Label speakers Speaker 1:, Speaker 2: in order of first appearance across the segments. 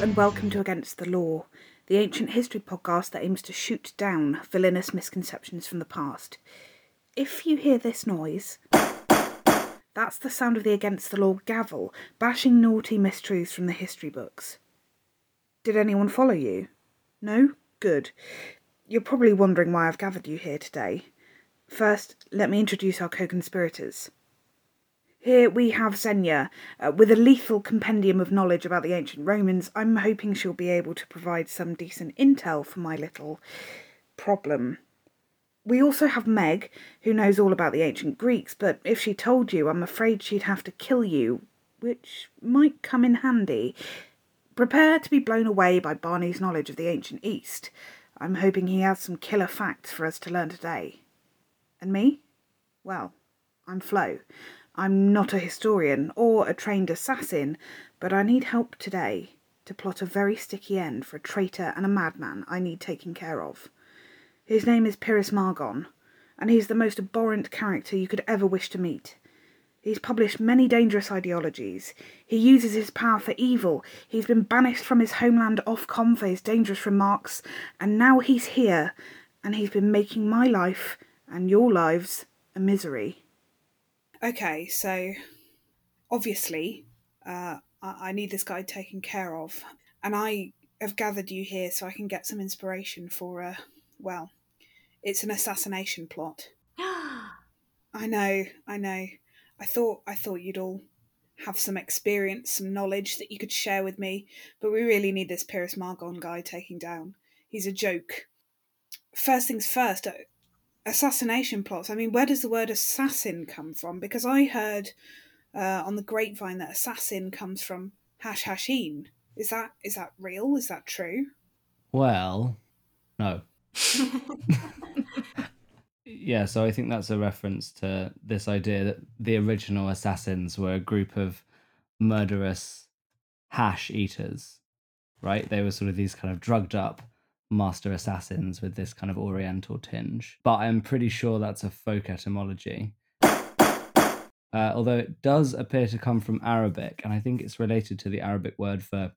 Speaker 1: and welcome to Against the Law, the ancient history podcast that aims to shoot down villainous misconceptions from the past. If you hear this noise, that's the sound of the Against the Law gavel bashing naughty mistruths from the history books. Did anyone follow you? No? Good. You're probably wondering why I've gathered you here today. First, let me introduce our co conspirators. Here we have Xenia, uh, with a lethal compendium of knowledge about the ancient Romans. I'm hoping she'll be able to provide some decent intel for my little problem. We also have Meg, who knows all about the ancient Greeks, but if she told you, I'm afraid she'd have to kill you, which might come in handy. Prepare to be blown away by Barney's knowledge of the ancient East. I'm hoping he has some killer facts for us to learn today. And me? Well, I'm Flo. I'm not a historian or a trained assassin, but I need help today to plot a very sticky end for a traitor and a madman I need taking care of. His name is Pyrrhus Margon, and he's the most abhorrent character you could ever wish to meet. He's published many dangerous ideologies. He uses his power for evil. He's been banished from his homeland Ofcom for his dangerous remarks, and now he's here, and he's been making my life and your lives a misery. Okay, so obviously, uh, I-, I need this guy taken care of, and I have gathered you here so I can get some inspiration for a, well, it's an assassination plot. I know, I know. I thought I thought you'd all have some experience, some knowledge that you could share with me, but we really need this Pyrrhus Margon guy taking down. He's a joke. First things first, uh, assassination plots. I mean, where does the word assassin come from? Because I heard uh, on the grapevine that assassin comes from hash hashin. Is that is that real? Is that true?
Speaker 2: Well, no. yeah, so I think that's a reference to this idea that the original assassins were a group of murderous hash eaters, right? They were sort of these kind of drugged up master assassins with this kind of oriental tinge. But I'm pretty sure that's a folk etymology. Uh, although it does appear to come from Arabic, and I think it's related to the Arabic word for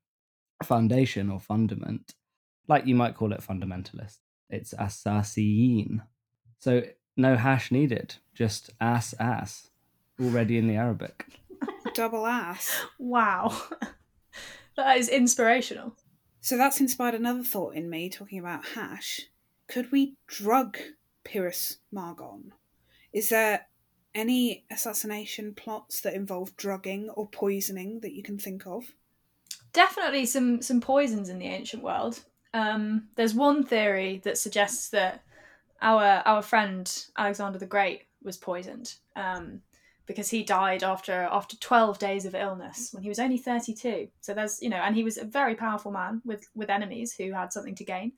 Speaker 2: foundation or fundament, like you might call it fundamentalist. It's asasiyin. So no hash needed, just ass ass, already in the Arabic.
Speaker 1: Double ass.
Speaker 3: Wow. that is inspirational.
Speaker 1: So that's inspired another thought in me talking about hash. Could we drug Pyrrhus Margon? Is there any assassination plots that involve drugging or poisoning that you can think of?
Speaker 3: Definitely some some poisons in the ancient world. Um, there's one theory that suggests that our our friend Alexander the Great was poisoned. Um, because he died after after 12 days of illness when he was only 32 so there's you know and he was a very powerful man with with enemies who had something to gain.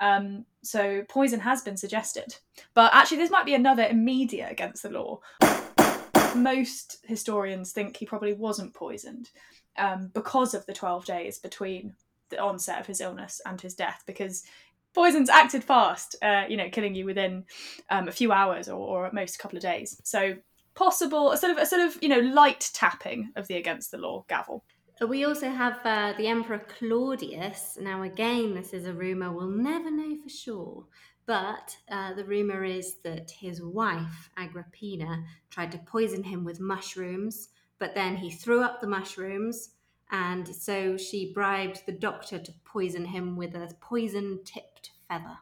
Speaker 3: Um, so poison has been suggested. But actually this might be another immediate against the law. Most historians think he probably wasn't poisoned um, because of the 12 days between the onset of his illness and his death because poisons acted fast uh, you know killing you within um, a few hours or, or at most a couple of days. So possible a sort of a sort of you know light tapping of the against the law gavel.
Speaker 4: We also have uh, the Emperor Claudius. Now, again, this is a rumor we'll never know for sure, but uh, the rumor is that his wife Agrippina tried to poison him with mushrooms, but then he threw up the mushrooms. And so she bribed the doctor to poison him with a poison tipped feather.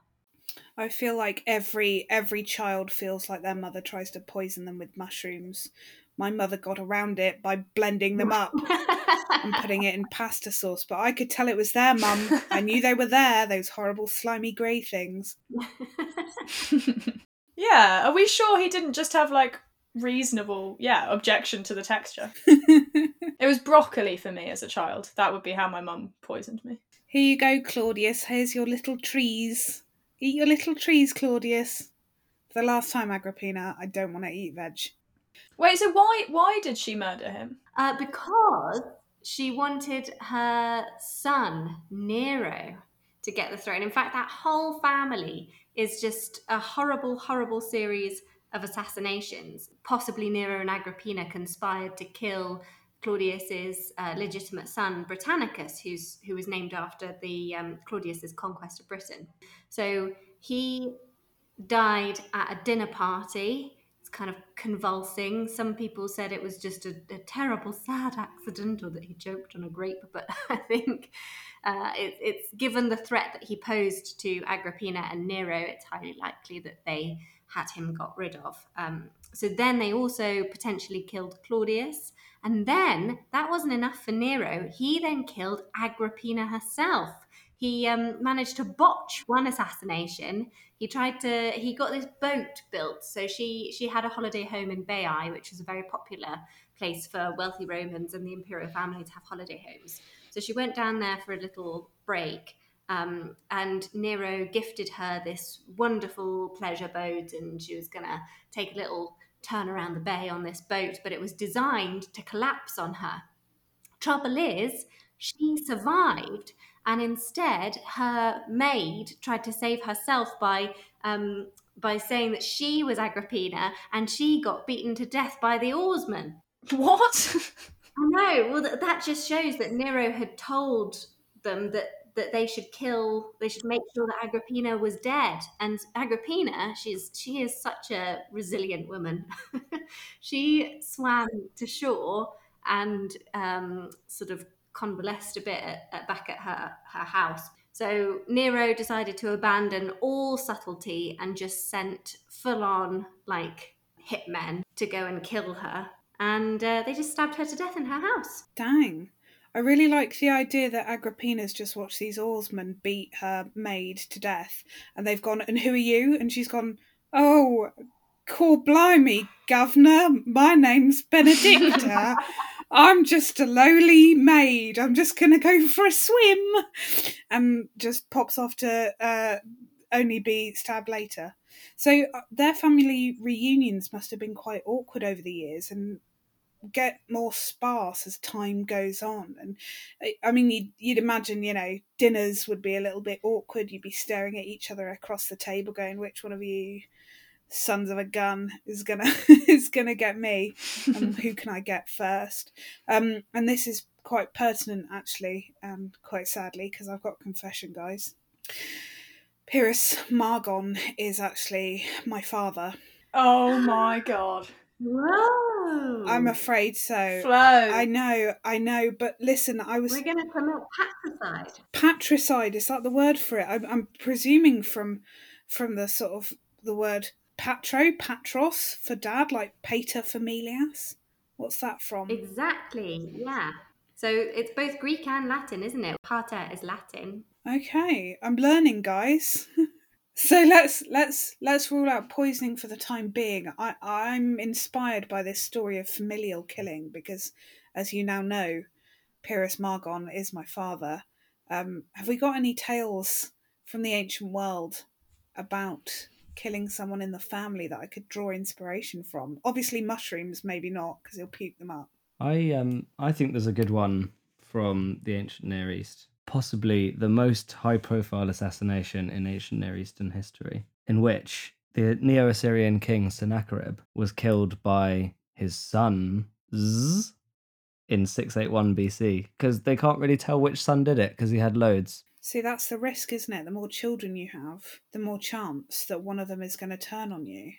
Speaker 1: I feel like every every child feels like their mother tries to poison them with mushrooms. My mother got around it by blending them up and putting it in pasta sauce, but I could tell it was there, mum. I knew they were there, those horrible slimy grey things.
Speaker 3: yeah, are we sure he didn't just have like reasonable, yeah, objection to the texture? it was broccoli for me as a child. That would be how my mum poisoned me.
Speaker 1: Here you go, Claudius. Here's your little trees. Eat your little trees, Claudius. For the last time, Agrippina, I don't want to eat veg.
Speaker 3: Wait, so why why did she murder him?
Speaker 4: Uh, because she wanted her son Nero to get the throne. In fact, that whole family is just a horrible, horrible series of assassinations. Possibly Nero and Agrippina conspired to kill Claudius's uh, legitimate son Britannicus, who's who was named after the um, Claudius's conquest of Britain. So he died at a dinner party. It's kind of convulsing. Some people said it was just a, a terrible, sad accident, or that he choked on a grape. But I think uh, it, it's given the threat that he posed to Agrippina and Nero, it's highly likely that they had him got rid of. Um, so then they also potentially killed Claudius. And then that wasn't enough for Nero. He then killed Agrippina herself. He um, managed to botch one assassination. He tried to. He got this boat built. So she she had a holiday home in Baiae, which was a very popular place for wealthy Romans and the imperial family to have holiday homes. So she went down there for a little break. Um, and Nero gifted her this wonderful pleasure boat, and she was going to take a little turn around the bay on this boat, but it was designed to collapse on her. Trouble is, she survived, and instead, her maid tried to save herself by um, by saying that she was Agrippina and she got beaten to death by the oarsman.
Speaker 3: What?
Speaker 4: I know. Well, that, that just shows that Nero had told them that that they should kill they should make sure that agrippina was dead and agrippina she's she is such a resilient woman she swam to shore and um, sort of convalesced a bit at, at, back at her her house so nero decided to abandon all subtlety and just sent full on like hitmen to go and kill her and uh, they just stabbed her to death in her house.
Speaker 1: Dang. I really like the idea that Agrippina's just watched these oarsmen beat her maid to death, and they've gone, and who are you? And she's gone, oh, call blimey, governor, my name's Benedicta. I'm just a lowly maid. I'm just going to go for a swim. And just pops off to uh, only be stabbed later. So uh, their family reunions must have been quite awkward over the years, and get more sparse as time goes on. And I mean, you'd, you'd imagine, you know, dinners would be a little bit awkward. You'd be staring at each other across the table, going, "Which one of you sons of a gun is gonna is gonna get me? And who can I get first? Um, and this is quite pertinent, actually, and quite sadly, because I've got confession, guys. Pyrrhus Margon is actually my father.
Speaker 3: Oh my god.
Speaker 4: Whoa!
Speaker 1: I'm afraid so.
Speaker 3: Flo.
Speaker 1: I know, I know, but listen, I was
Speaker 4: We're going to commit patricide.
Speaker 1: patricide. Is that the word for it? I'm, I'm presuming from from the sort of the word patro, patros for dad, like pater familias. What's that from?
Speaker 4: Exactly, yeah. So it's both Greek and Latin, isn't it? Pater is Latin.
Speaker 1: Okay, I'm learning, guys. so let's let's let's rule out poisoning for the time being. I I'm inspired by this story of familial killing because, as you now know, Pyrrhus Margon is my father. Um, have we got any tales from the ancient world about killing someone in the family that I could draw inspiration from? Obviously, mushrooms, maybe not, because he'll puke them up.
Speaker 2: I um I think there's a good one from the ancient Near East. Possibly the most high profile assassination in ancient Near Eastern history, in which the Neo Assyrian king Sennacherib was killed by his son Zzz, in 681 BC because they can't really tell which son did it because he had loads.
Speaker 1: See, that's the risk, isn't it? The more children you have, the more chance that one of them is going to turn on you.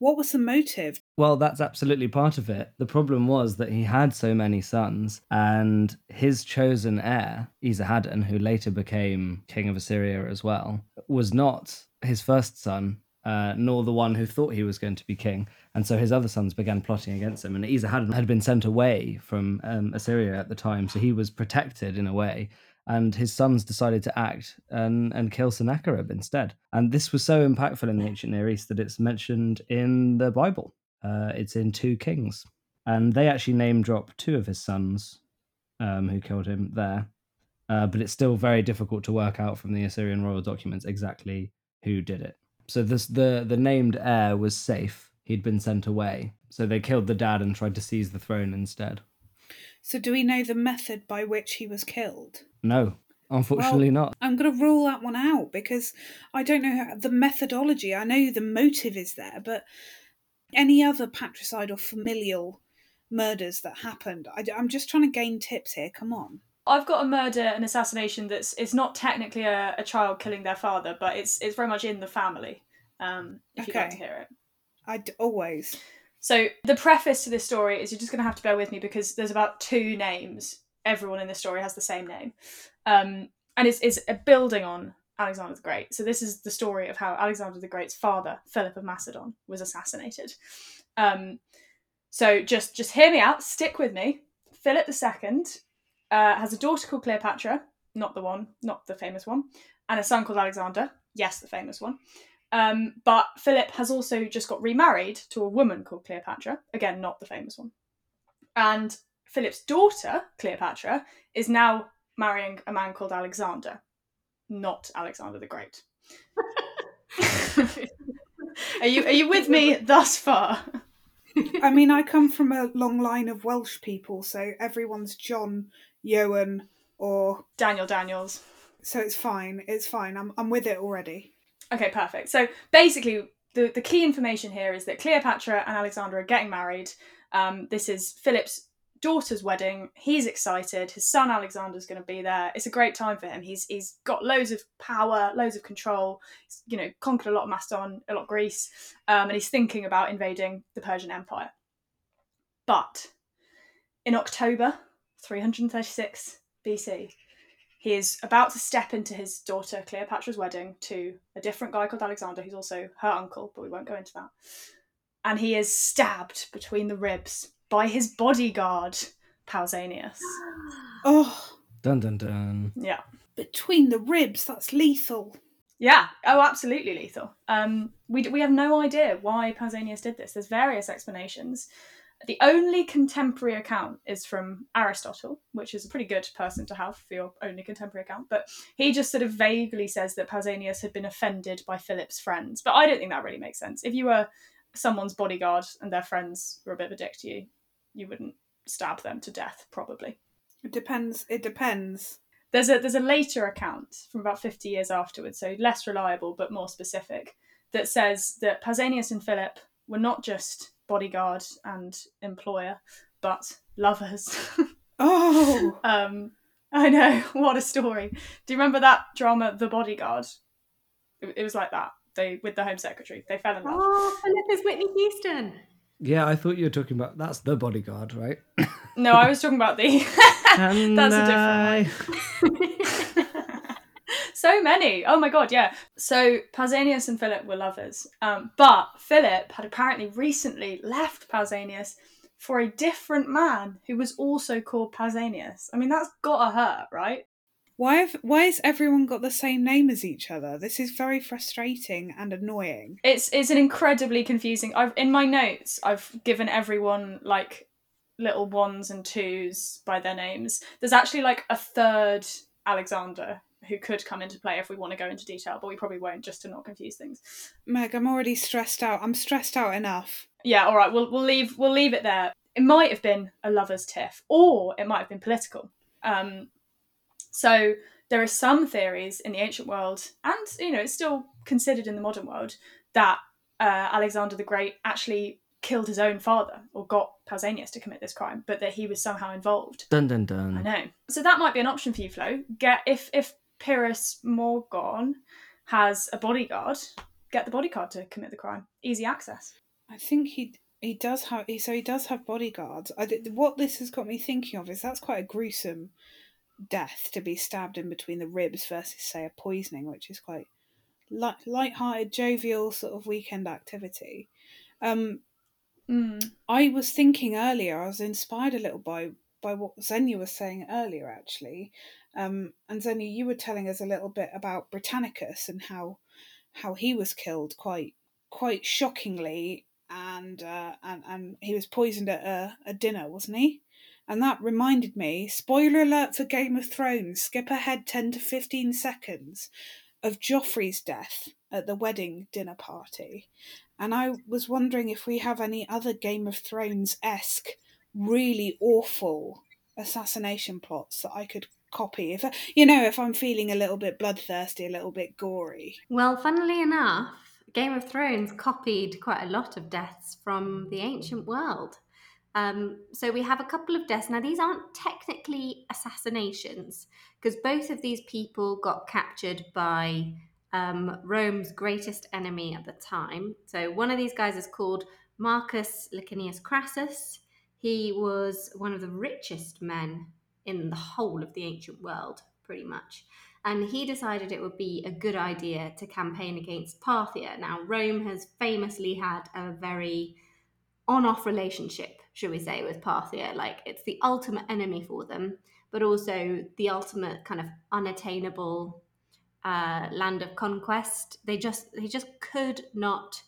Speaker 1: What was the motive?
Speaker 2: Well, that's absolutely part of it. The problem was that he had so many sons, and his chosen heir, Esarhaddon, who later became king of Assyria as well, was not his first son, uh, nor the one who thought he was going to be king. And so his other sons began plotting against him. And Esarhaddon had been sent away from um, Assyria at the time, so he was protected in a way and his sons decided to act and, and kill Sennacherib instead. And this was so impactful in the ancient Near East that it's mentioned in the Bible. Uh, it's in 2 Kings. And they actually name drop two of his sons um, who killed him there. Uh, but it's still very difficult to work out from the Assyrian royal documents exactly who did it. So this the the named heir was safe. He'd been sent away. So they killed the dad and tried to seize the throne instead.
Speaker 1: So, do we know the method by which he was killed?
Speaker 2: No, unfortunately
Speaker 1: Well,
Speaker 2: not.
Speaker 1: I'm going to rule that one out because I don't know how, the methodology. I know the motive is there, but any other patricide or familial murders that happened. I, am just trying to gain tips here. Come on.
Speaker 3: I've got a murder, an assassination that's it's not technically a, a child killing their father, but it's it's very much in the family. Um, if you'd like to
Speaker 1: Okay.
Speaker 3: hear it.
Speaker 1: I'd always.
Speaker 3: So the preface to this story is you're just going to have to bear with me because there's about two names. Everyone in this story has the same name, um, and it's it's a building on Alexander the Great. So this is the story of how Alexander the Great's father, Philip of Macedon, was assassinated. Um, so just just hear me out. Stick with me. Philip II uh, has a daughter called Cleopatra, not the one, not the famous one, and a son called Alexander. Yes, the famous one. Um, but Philip has also just got remarried to a woman called Cleopatra. Again, not the famous one. And Philip's daughter, Cleopatra, is now marrying a man called Alexander, not Alexander the Great. are you are you with me thus far?
Speaker 1: I mean, I come from a long line of Welsh people, so everyone's John, Johan, or
Speaker 3: Daniel Daniels.
Speaker 1: so it's fine. It's fine. I'm I'm with it already.
Speaker 3: Okay, perfect. So basically, the, the key information here is that Cleopatra and Alexander are getting married. Um, this is Philip's daughter's wedding. He's excited. His son Alexander's going to be there. It's a great time for him. He's he's got loads of power, loads of control. He's, you know, conquered a lot of Macedon, a lot of Greece, um, and he's thinking about invading the Persian Empire. But in October 336 BC, he is about to step into his daughter Cleopatra's wedding to a different guy called Alexander, who's also her uncle, but we won't go into that. And he is stabbed between the ribs by his bodyguard, Pausanias.
Speaker 1: Oh,
Speaker 2: Dun dun dun.
Speaker 3: Yeah.
Speaker 1: between the ribs, that's lethal.
Speaker 3: Yeah. Oh, absolutely lethal. Um, we, we have no idea why Pausanias did this. There's various explanations. The only contemporary account is from Aristotle, which is a pretty good person to have for your only contemporary account. But he just sort of vaguely says that Pausanias had been offended by Philip's friends. But I don't think that really makes sense. If you were someone's bodyguard and their friends were a bit of a dick to you, you wouldn't stab them to death, probably.
Speaker 1: It depends. It depends.
Speaker 3: There's a there's a later account from about 50 years afterwards, so less reliable but more specific, that says that Pausanias and Philip were not just bodyguard and employer, but lovers.
Speaker 1: Oh,
Speaker 3: um, I know, what a story. Do you remember that drama, The Bodyguard? It, it was like that. They with the Home Secretary, they fell in love.
Speaker 4: Oh, Philip is Whitney Houston.
Speaker 2: Yeah, I thought you were talking about that's the bodyguard, right?
Speaker 3: No, I was talking about the. That's a different one. So many. Oh my god, yeah. So Pausanias and Philip were lovers. Um, but Philip had apparently recently left Pausanias for a different man who was also called Pausanias. I mean, that's gotta hurt, right?
Speaker 1: why have why has everyone got the same name as each other? This is very frustrating and annoying.
Speaker 3: It's it's an incredibly confusing. I've in my notes I've given everyone like little ones and twos by their names. There's actually like a third Alexander who could come into play if we want to go into detail, but we probably won't just to not confuse things.
Speaker 1: Meg, I'm already stressed out. I'm stressed out enough.
Speaker 3: Yeah, all right, we'll we'll leave we'll leave it there. It might have been a lovers' tiff, or it might have been political. Um, so there are some theories in the ancient world, and you know it's still considered in the modern world that uh, Alexander the Great actually killed his own father or got Pausanias to commit this crime, but that he was somehow involved.
Speaker 2: Dun dun dun.
Speaker 3: I know. So that might be an option for you, Flo. Get if if Pyrrhus Morgon has a bodyguard, get the bodyguard to commit the crime. Easy access.
Speaker 1: I think he he does have he, so he does have bodyguards. I, what this has got me thinking of is that's quite a gruesome death to be stabbed in between the ribs versus say a poisoning, which is quite light light-hearted, jovial sort of weekend activity. Um,
Speaker 3: Mm.
Speaker 1: I was thinking earlier, I was inspired a little by by what Xenia was saying earlier, actually. Um, and Xenia, you were telling us a little bit about Britannicus and how how he was killed quite quite shockingly, and uh, and and he was poisoned at a, a dinner, wasn't he? And that reminded me. Spoiler alert for Game of Thrones. Skip ahead ten to fifteen seconds of Joffrey's death at the wedding dinner party. And I was wondering if we have any other Game of Thrones esque, really awful assassination plots that I could copy. If I, you know, if I'm feeling a little bit bloodthirsty, a little bit gory.
Speaker 4: Well, funnily enough, Game of Thrones copied quite a lot of deaths from the ancient world. Um, so we have a couple of deaths. Now, these aren't technically assassinations because both of these people got captured by um, Rome's greatest enemy at the time. So one of these guys is called Marcus Licinius Crassus. He was one of the richest men in the whole of the ancient world, pretty much. And he decided it would be a good idea to campaign against Parthia. Now, Rome has famously had a very on off relationship, should we say, with Parthia. Like, it's the ultimate enemy for them, but also the ultimate kind of unattainable uh, land of conquest. They just they just could not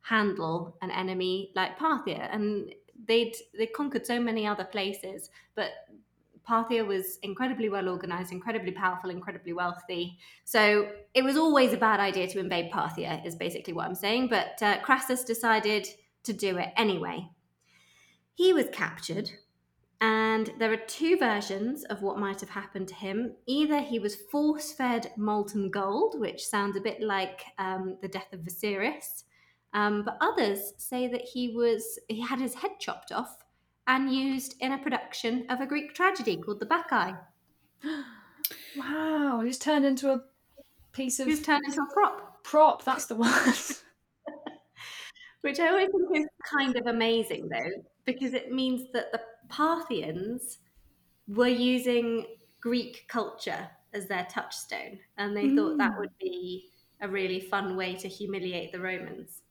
Speaker 4: handle an enemy like Parthia, and they'd they conquered so many other places, but Parthia was incredibly well organized, incredibly powerful, incredibly wealthy. So it was always a bad idea to invade Parthia, is basically what I'm saying. But uh, Crassus decided to do it anyway. He was captured, and there are two versions of what might have happened to him. Either he was force fed molten gold, which sounds a bit like um, the death of Viserys, um, but others say that he was he had his head chopped off and used in a production of a Greek tragedy called The Bacchae.
Speaker 3: wow, he's turned into a piece of
Speaker 4: turned into a prop.
Speaker 3: prop. That's the word.
Speaker 4: Which I always think is kind of amazing, though, because it means that the Parthians were using Greek culture as their touchstone, and they thought that mm. would be a really fun way to humiliate the Romans,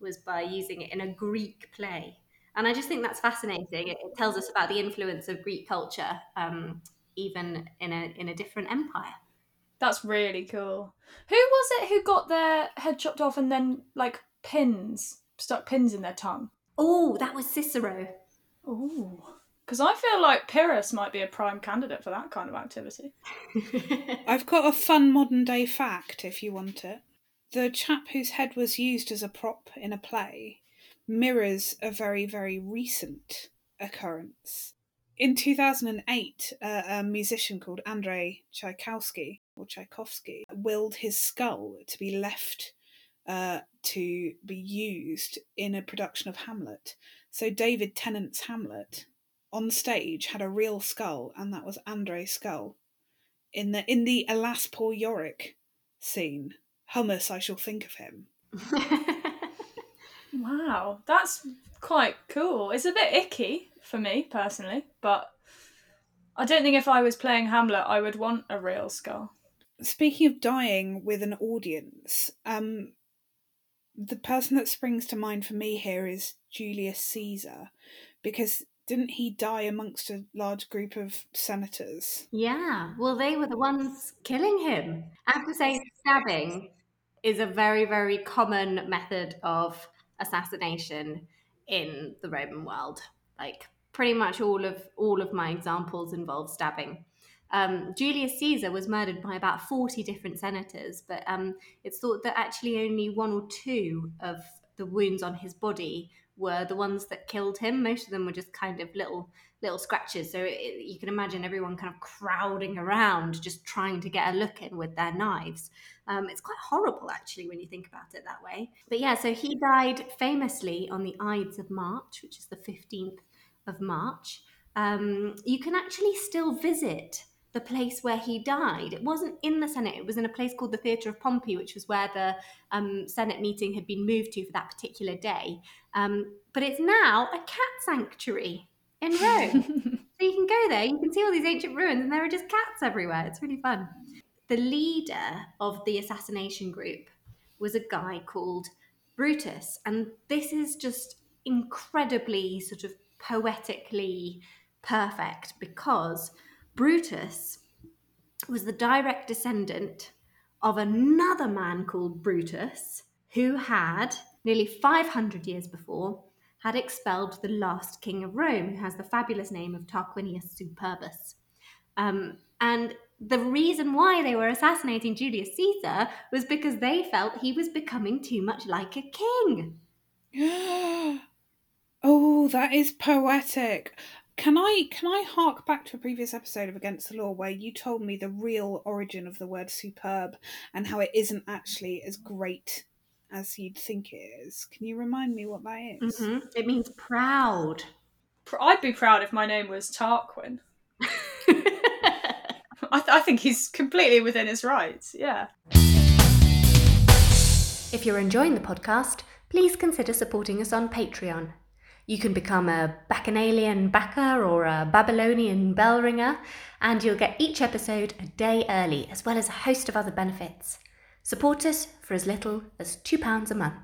Speaker 4: was by using it in a Greek play. And I just think that's fascinating. It, it tells us about the influence of Greek culture, um, even in a in a different empire.
Speaker 3: That's really cool. Who was it who got their head chopped off and then like pins stuck pins in their tongue?
Speaker 4: Oh, that was Cicero.
Speaker 3: Oh, because I feel like Pyrrhus might be a prime candidate for that kind of activity.
Speaker 1: I've got a fun modern day fact if you want it. The chap whose head was used as a prop in a play mirrors a very, very recent occurrence. In 2008, uh, a musician called Andrei Tchaikovsky, or Tchaikovsky, willed his skull to be left uh, to be used in a production of Hamlet. So David Tennant's Hamlet on stage had a real skull, and that was Andrei's skull. In the in the Alas Poor Yorick scene, hummus, I shall think of him.
Speaker 3: Wow, that's quite cool. It's a bit icky for me personally, but I don't think if I was playing Hamlet, I would want a real skull.
Speaker 1: Speaking of dying with an audience, um, the person that springs to mind for me here is Julius Caesar, because didn't he die amongst a large group of senators?
Speaker 4: Yeah, well, they were the ones killing him. I have to say, stabbing is a very, very common method of assassination in the Roman world. Like pretty much all of all of my examples involve stabbing. Um, Julius Caesar was murdered by about 40 different senators, but um, it's thought that actually only one or two of the wounds on his body were the ones that killed him. Most of them were just kind of little little scratches. So it, you can imagine everyone kind of crowding around, just trying to get a look in with their knives. Um, it's quite horrible, actually, when you think about it that way. But yeah, so he died famously on the Ides of March, which is the 15th of March. Um, you can actually still visit the place where he died. It wasn't in the Senate, it was in a place called the Theatre of Pompey, which was where the um, Senate meeting had been moved to for that particular day. Um, but it's now a cat sanctuary in Rome. so you can go there, you can see all these ancient ruins, and there are just cats everywhere. It's really fun. The leader of the assassination group was a guy called Brutus, and this is just incredibly sort of poetically perfect because Brutus was the direct descendant of another man called Brutus who had nearly 500 years before had expelled the last king of Rome, who has the fabulous name of Tarquinius Superbus. Um, and the reason why they were assassinating Julius Caesar was because they felt he was becoming too much like a king.
Speaker 1: oh, that is poetic. Can I can I hark back to a previous episode of Against the Law where you told me the real origin of the word superb and how it isn't actually as great as you'd think it is? Can you remind me what that is?
Speaker 4: Mhm. It means proud.
Speaker 3: I'd be proud if my name was Tarquin. I, th- I think he's completely within his rights. Yeah.
Speaker 4: If you're enjoying the podcast, please consider supporting us on Patreon. You can become a Bacchanalian backer or a Babylonian bell ringer, and you'll get each episode a day early, as well as a host of other benefits. Support us for as little as £2 a month.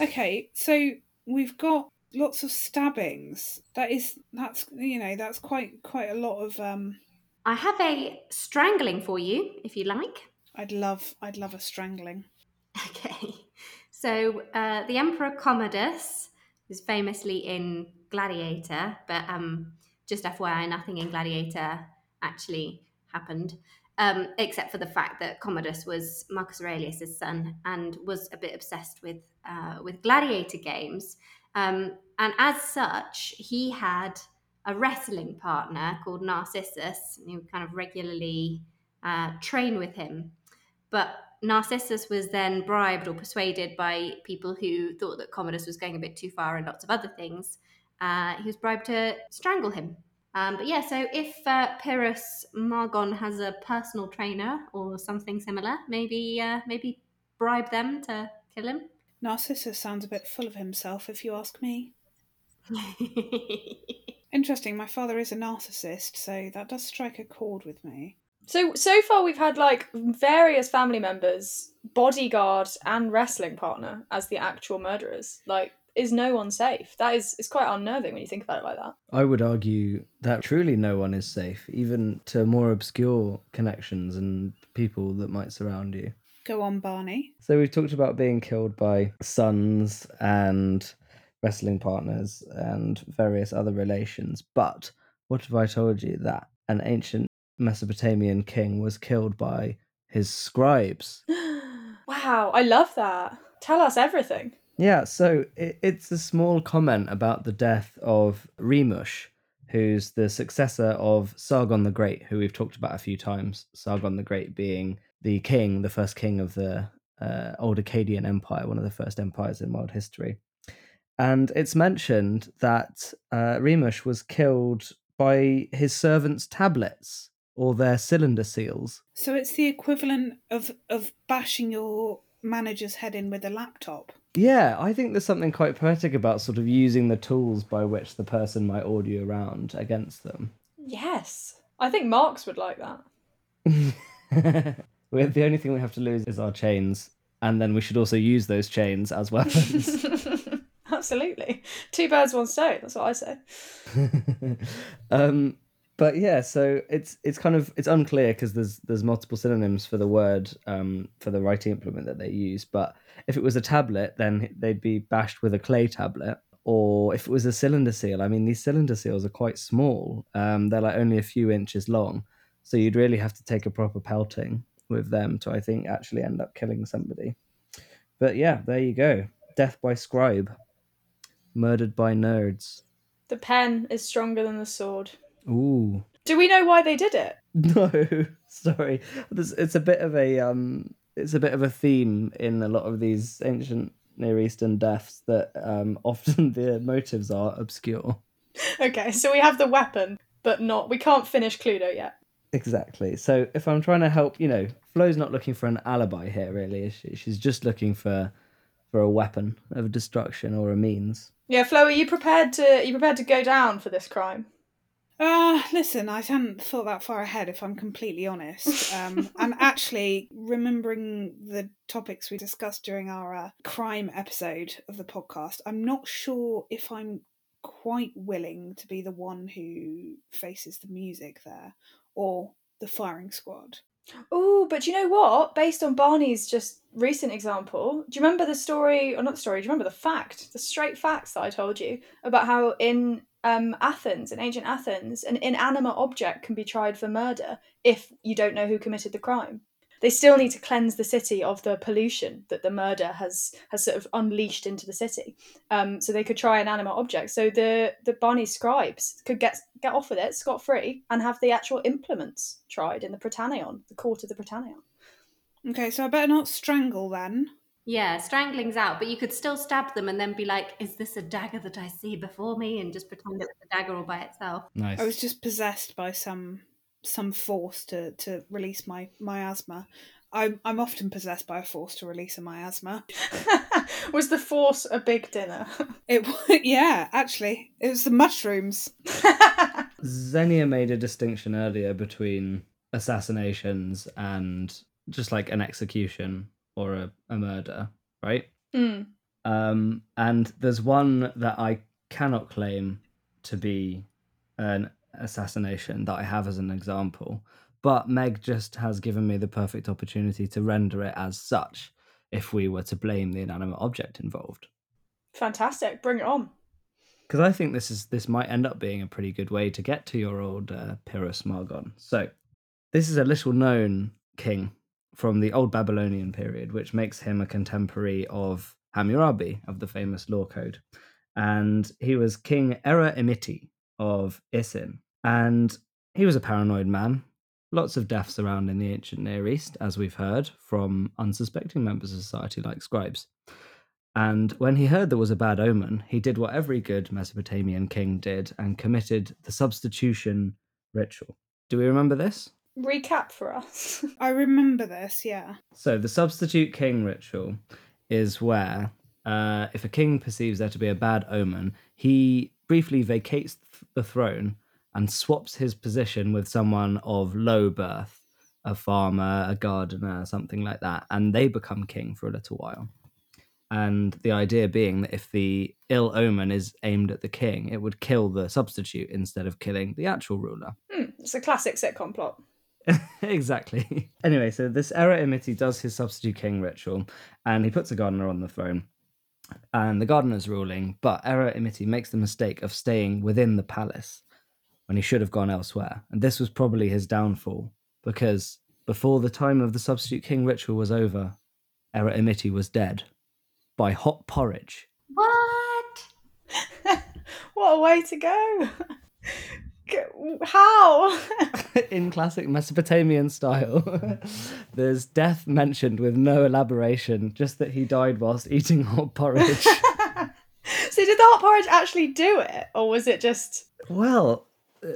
Speaker 1: Okay, so we've got lots of stabbings. That is that's you know, that's quite quite a lot of um
Speaker 4: I have a strangling for you, if you like.
Speaker 1: I'd love I'd love a strangling.
Speaker 4: Okay. So uh, the Emperor Commodus is famously in Gladiator, but um, just FYI, nothing in Gladiator actually happened, um, except for the fact that Commodus was Marcus Aurelius's son and was a bit obsessed with uh, with gladiator games. Um, and as such, he had a wrestling partner called Narcissus, who kind of regularly uh, train with him. But Narcissus was then bribed or persuaded by people who thought that Commodus was going a bit too far and lots of other things. Uh, he was bribed to strangle him. Um, but yeah, so if uh, Pyrrhus Margon has a personal trainer or something similar, maybe uh, maybe bribe them to kill him.
Speaker 1: Narcissus sounds a bit full of himself, if you ask me. Interesting. My father is a narcissist, so that does strike a chord with me.
Speaker 3: So so far we've had like various family members, bodyguard and wrestling partner as the actual murderers. Like, is no one safe? That is it's quite unnerving when you think about it like that.
Speaker 2: I would argue that truly no one is safe, even to more obscure connections and people that might surround you.
Speaker 1: Go on, Barney.
Speaker 2: So we've talked about being killed by sons and wrestling partners and various other relations. But what if I told you that an ancient Mesopotamian king was killed by his scribes?
Speaker 3: wow, I love that. Tell us everything.
Speaker 2: Yeah, so it, it's a small comment about the death of Remush, who's the successor of Sargon the Great, who we've talked about a few times. Sargon the Great being the king, the first king of the uh, old Akkadian Empire, one of the first empires in world history. And it's mentioned that uh, Remush was killed by his servants' tablets or their cylinder seals.
Speaker 1: So it's the equivalent of of bashing your manager's head in with a laptop.
Speaker 2: Yeah, I think there's something quite poetic about sort of using the tools by which the person might order you around against them.
Speaker 3: Yes. I think Marx would like that.
Speaker 2: the only thing we have to lose is our chains, and then we should also use those chains as weapons.
Speaker 3: Absolutely. Two birds, one stone. That's what I say.
Speaker 2: um, but yeah, so it's it's kind of it's unclear because there's there's multiple synonyms for the word um, for the writing implement that they use. But if it was a tablet, then they'd be bashed with a clay tablet. Or if it was a cylinder seal, I mean, these cylinder seals are quite small. Um, they're like only a few inches long, so you'd really have to take a proper pelting with them to, I think, actually end up killing somebody. But yeah, there you go. Death by scribe, murdered by nerds.
Speaker 3: The pen is stronger than the sword.
Speaker 2: Ooh.
Speaker 3: Do we know why they did it?
Speaker 2: No, sorry. It's a bit of a um, it's a bit of a theme in a lot of these ancient Near Eastern deaths that um, often the motives are obscure.
Speaker 3: Okay, so we have the weapon, but not. We can't finish Cluedo yet.
Speaker 2: Exactly. So if I'm trying to help, you know, Flo's not looking for an alibi here, really. Is she? She's just looking for for a weapon of destruction or a means.
Speaker 3: Yeah, Flo, are you prepared to? Are you prepared to go down for this crime?
Speaker 1: Uh, listen, I hadn't thought that far ahead, if I'm completely honest. Um, and actually, remembering the topics we discussed during our uh, crime episode of the podcast, I'm not sure if I'm quite willing to be the one who faces the music there or the firing squad.
Speaker 3: Oh, but you know what? Based on Barney's just recent example, do you remember the story, or not the story, do you remember the fact, the straight facts that I told you about how in um, Athens, in ancient Athens, an inanimate object can be tried for murder if you don't know who committed the crime. They still need to cleanse the city of the pollution that the murder has has sort of unleashed into the city. Um, so they could try inanimate objects. So the the Barney scribes could get get off with it scot free and have the actual implements tried in the Prytaneon, the court of the Prytaneon.
Speaker 1: Okay, so I better not strangle then.
Speaker 4: Yeah, strangling's out, but you could still stab them and then be like, "Is this a dagger that I see before me?" and just pretend it was a dagger all by itself.
Speaker 2: Nice.
Speaker 1: I was just possessed by some some force to to release my miasma. I'm I'm often possessed by a force to release a miasma.
Speaker 3: was the force a big dinner?
Speaker 1: It wa- yeah, actually, it was the mushrooms.
Speaker 2: Xenia made a distinction earlier between assassinations and just like an execution or a, a murder, right?
Speaker 3: Hmm.
Speaker 2: Um, and there's one that I cannot claim to be an assassination that I have as an example, but Meg just has given me the perfect opportunity to render it as such if we were to blame the inanimate object involved.
Speaker 3: Fantastic. Bring it on.
Speaker 2: Because I think this is this might end up being a pretty good way to get to your old uh, Pyrrhus Margon. So, this is a little known king from the Old Babylonian period, which makes him a contemporary of Hammurabi of the famous law code. And he was King Era Imiti of Isin. And he was a paranoid man. Lots of deaths around in the ancient Near East, as we've heard from unsuspecting members of society like scribes. And when he heard there was a bad omen, he did what every good Mesopotamian king did and committed the substitution ritual. Do we remember this?
Speaker 3: Recap for us.
Speaker 1: I remember this. Yeah.
Speaker 2: So the substitute king ritual is where, uh, if a king perceives there to be a bad omen, he briefly vacates th- the throne and swaps his position with someone of low birth, a farmer, a gardener, something like that, and they become king for a little while. And the idea being that if the ill omen is aimed at the king, it would kill the substitute instead of killing the actual ruler.
Speaker 3: Hmm. It's a classic sitcom plot.
Speaker 2: exactly. Anyway, so this Era Imiti does his substitute king ritual and he puts a gardener on the throne. And the gardener's ruling, but Era Imiti makes the mistake of staying within the palace when he should have gone elsewhere. And this was probably his downfall because before the time of the substitute king ritual was over, Era Imiti was dead by hot porridge.
Speaker 4: What?
Speaker 3: what a way to go. How?
Speaker 2: in classic Mesopotamian style. There's death mentioned with no elaboration, just that he died whilst eating hot porridge.
Speaker 3: so did the hot porridge actually do it? Or was it just
Speaker 2: well,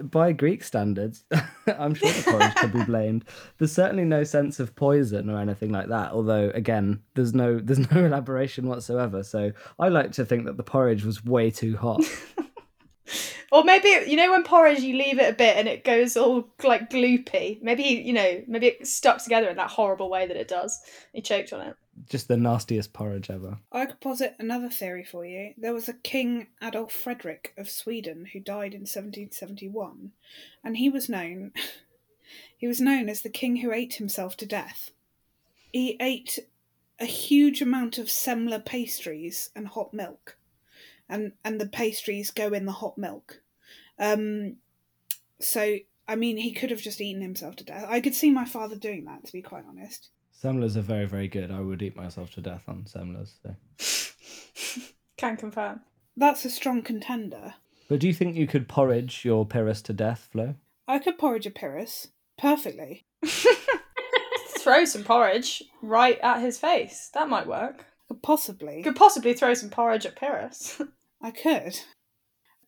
Speaker 2: by Greek standards, I'm sure the porridge could be blamed. There's certainly no sense of poison or anything like that. Although, again, there's no there's no elaboration whatsoever. So I like to think that the porridge was way too hot.
Speaker 3: Or maybe you know when porridge you leave it a bit and it goes all like gloopy. Maybe you know maybe it stuck together in that horrible way that it does. He choked on it.
Speaker 2: Just the nastiest porridge ever.
Speaker 1: I could posit another theory for you. There was a King Adolf Frederick of Sweden who died in 1771, and he was known he was known as the king who ate himself to death. He ate a huge amount of semla pastries and hot milk, and and the pastries go in the hot milk. Um, so I mean, he could have just eaten himself to death. I could see my father doing that, to be quite honest.
Speaker 2: Semlers are very, very good. I would eat myself to death on semlers. So.
Speaker 3: Can confirm.
Speaker 1: That's a strong contender.
Speaker 2: But do you think you could porridge your Pyrrhus to death, Flo?
Speaker 1: I could porridge a Pyrrhus perfectly.
Speaker 3: throw some porridge right at his face. That might work.
Speaker 1: Could possibly.
Speaker 3: Could possibly throw some porridge at Pyrrhus.
Speaker 1: I could.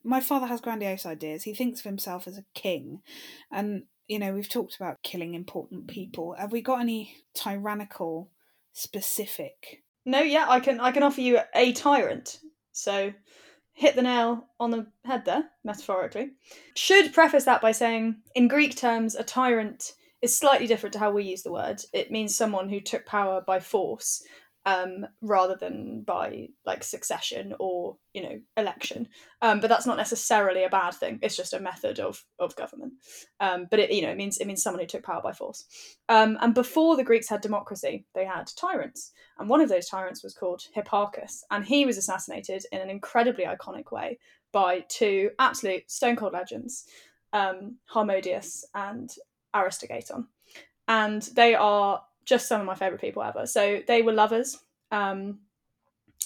Speaker 1: My father has grandiose ideas. He thinks of himself as a king. And, you know, we've talked about killing important people. Have we got any tyrannical, specific?
Speaker 3: no, yeah, I can I can offer you a tyrant. So hit the nail on the head there, metaphorically. Should preface that by saying, in Greek terms, a tyrant is slightly different to how we use the word. It means someone who took power by force, um, rather than by like succession or you know election. Um, but that's not necessarily a bad thing. It's just a method of of government. Um, but it you know it means it means someone who took power by force. Um, and before the Greeks had democracy, they had tyrants, and one of those tyrants was called Hipparchus, and he was assassinated in an incredibly iconic way by two absolute stone cold legends, um, Harmodius and Aristogeiton, and they are just some of my favorite people ever. So they were lovers, um,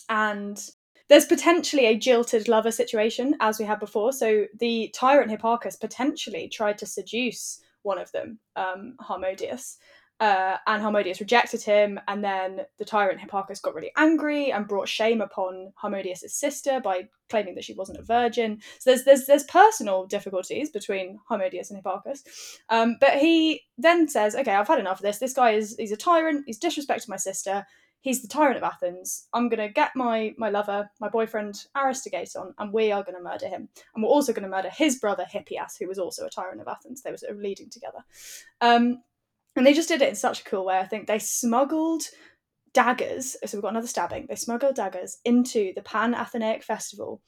Speaker 3: and there's potentially a jilted lover situation as we had before. So the tyrant Hipparchus potentially tried to seduce one of them, um, Harmodius, Uh, and Harmodius rejected him, and then the tyrant Hipparchus got really angry and brought shame upon Harmodius's sister by claiming that she wasn't a virgin. So there's there's there's personal difficulties between Harmodius and Hipparchus. Um, but he then says, "Okay, I've had enough of this. This guy is he's a tyrant. He's disrespected my sister. He's the tyrant of Athens. I'm gonna get my my lover, my boyfriend Aristogeiton, and we are gonna murder him. And we're also gonna murder his brother Hippias, who was also a tyrant of Athens. They were sort of leading together." Um, and they just did it in such a cool way. I think they smuggled daggers. So we've got another stabbing. They smuggled daggers into the Panathenaic festival.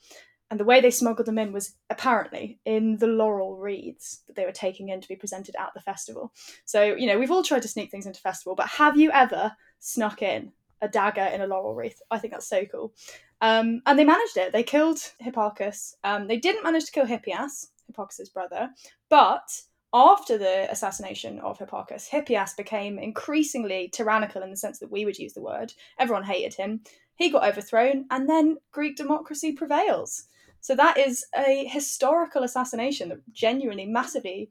Speaker 3: And the way they smuggled them in was apparently in the laurel wreaths that they were taking in to be presented at the festival. So, you know, we've all tried to sneak things into festival, but have you ever snuck in a dagger in a laurel wreath? I think that's so cool. Um, and they managed it. They killed Hipparchus. Um, they didn't manage to kill Hippias, Hipparchus's brother, but after the assassination of Hipparchus, Hippias became increasingly tyrannical in the sense that we would use the word. Everyone hated him. He got overthrown, and then Greek democracy prevails. So that is a historical assassination that genuinely, massively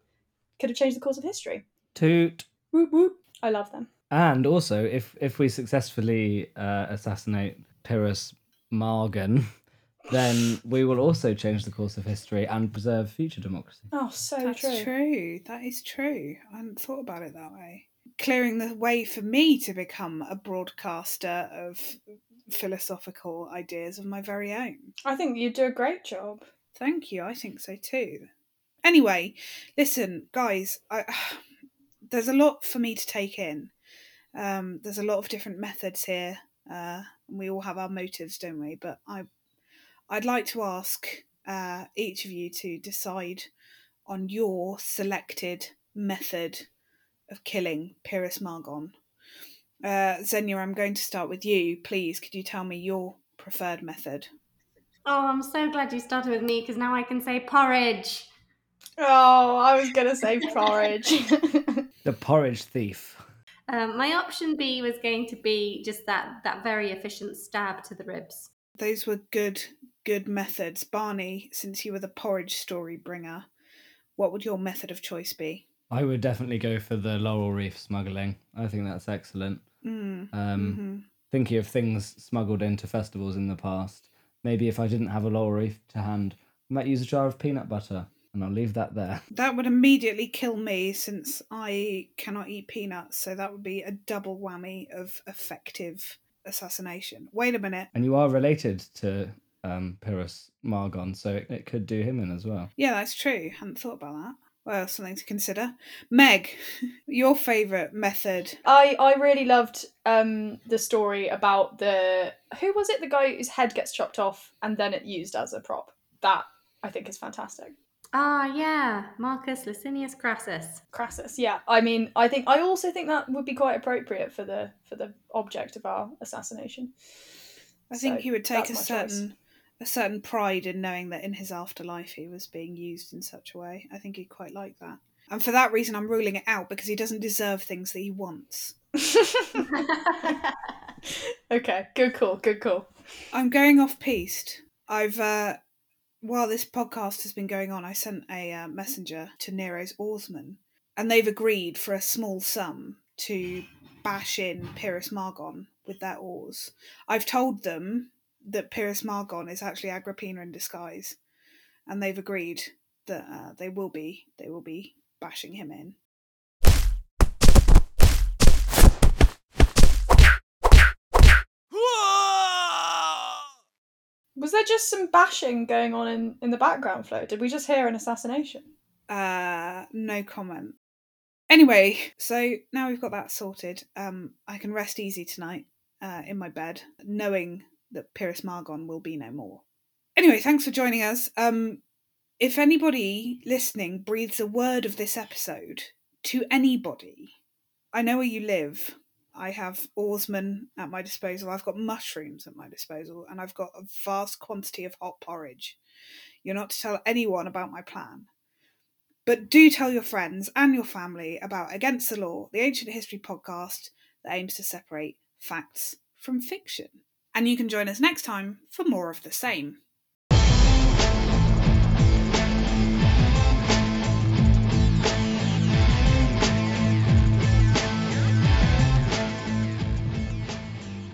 Speaker 3: could have changed the course of history.
Speaker 2: Toot. Whoop, whoop.
Speaker 3: I love them.
Speaker 2: And also, if if we successfully uh, assassinate Pyrrhus Margon, then we will also change the course of history and preserve future democracy.
Speaker 3: Oh, so
Speaker 1: That's
Speaker 3: true.
Speaker 1: true. That is true. I hadn't thought about it that way. Clearing the way for me to become a broadcaster of philosophical ideas of my very own.
Speaker 3: I think you do a great job.
Speaker 1: Thank you. I think so too. Anyway, listen, guys. I, there's a lot for me to take in. Um, there's a lot of different methods here. Uh, and we all have our motives, don't we? But I, I'd like to ask uh, each of you to decide on your selected method of killing Pyrrhus Margon. Uh, Xenia, I'm going to start with you. Please, could you tell me your preferred method?
Speaker 4: Oh, I'm so glad you started with me because now I can say porridge.
Speaker 3: Oh, I was going to say porridge.
Speaker 2: The porridge thief.
Speaker 4: Um, my option B was going to be just that that very efficient stab to the ribs.
Speaker 1: Those were good, good methods. Barney, since you were the porridge story bringer, what would your method of choice be?
Speaker 2: I would definitely go for the laurel reef smuggling. I think that's excellent.
Speaker 1: Mm.
Speaker 2: Um,
Speaker 1: mhm.
Speaker 2: Thinking of things smuggled into festivals in the past, maybe if I didn't have a laurel reef to hand, I might use a jar of peanut butter, and I'll leave that there.
Speaker 1: That would immediately kill me since I cannot eat peanuts, so that would be a double whammy of effective assassination. Wait a minute.
Speaker 2: And you are related to um, Pyrrhus Margon, so it, it could do him in as well.
Speaker 1: Yeah, that's true. Hadn't thought about that. Well, something to consider. Meg, your favourite method?
Speaker 3: I I really loved um the story about the who was it the guy whose head gets chopped off and then it used as a prop. That I think is fantastic.
Speaker 4: Ah, yeah, Marcus Licinius Crassus.
Speaker 3: Crassus, yeah. I mean, I think I also think that would be quite appropriate for the for the object of our assassination.
Speaker 1: I think
Speaker 3: So,
Speaker 1: he would take a
Speaker 3: certain choice.
Speaker 1: Certain a certain pride in knowing that in his afterlife he was being used in such a way. I think he'd quite like that. And for that reason I'm ruling it out because he doesn't deserve things that he wants.
Speaker 3: okay, good call, good call.
Speaker 1: I'm going off piste. I've uh while this podcast has been going on, I sent a uh, messenger to Nero's oarsmen, and they've agreed for a small sum to bash in Pyrrhus Margon with their oars. I've told them that Pyrrhus Margon is actually Agrippina in disguise, and they've agreed that uh, they will be they will be bashing him in.
Speaker 3: Was there just some bashing going on in, in the background, Flo? Did we just hear an assassination?
Speaker 1: Uh, no comment. Anyway, so now we've got that sorted. Um, I can rest easy tonight uh, in my bed, knowing that Pyrrhus Margon will be no more. Anyway, thanks for joining us. Um, if anybody listening breathes a word of this episode to anybody, I know where you live. I have oarsmen at my disposal. I've got mushrooms at my disposal, and I've got a vast quantity of hot porridge. You're not to tell anyone about my plan. But do tell your friends and your family about Against the Law, the ancient history podcast that aims to separate facts from fiction. And you can join us next time for more of the same.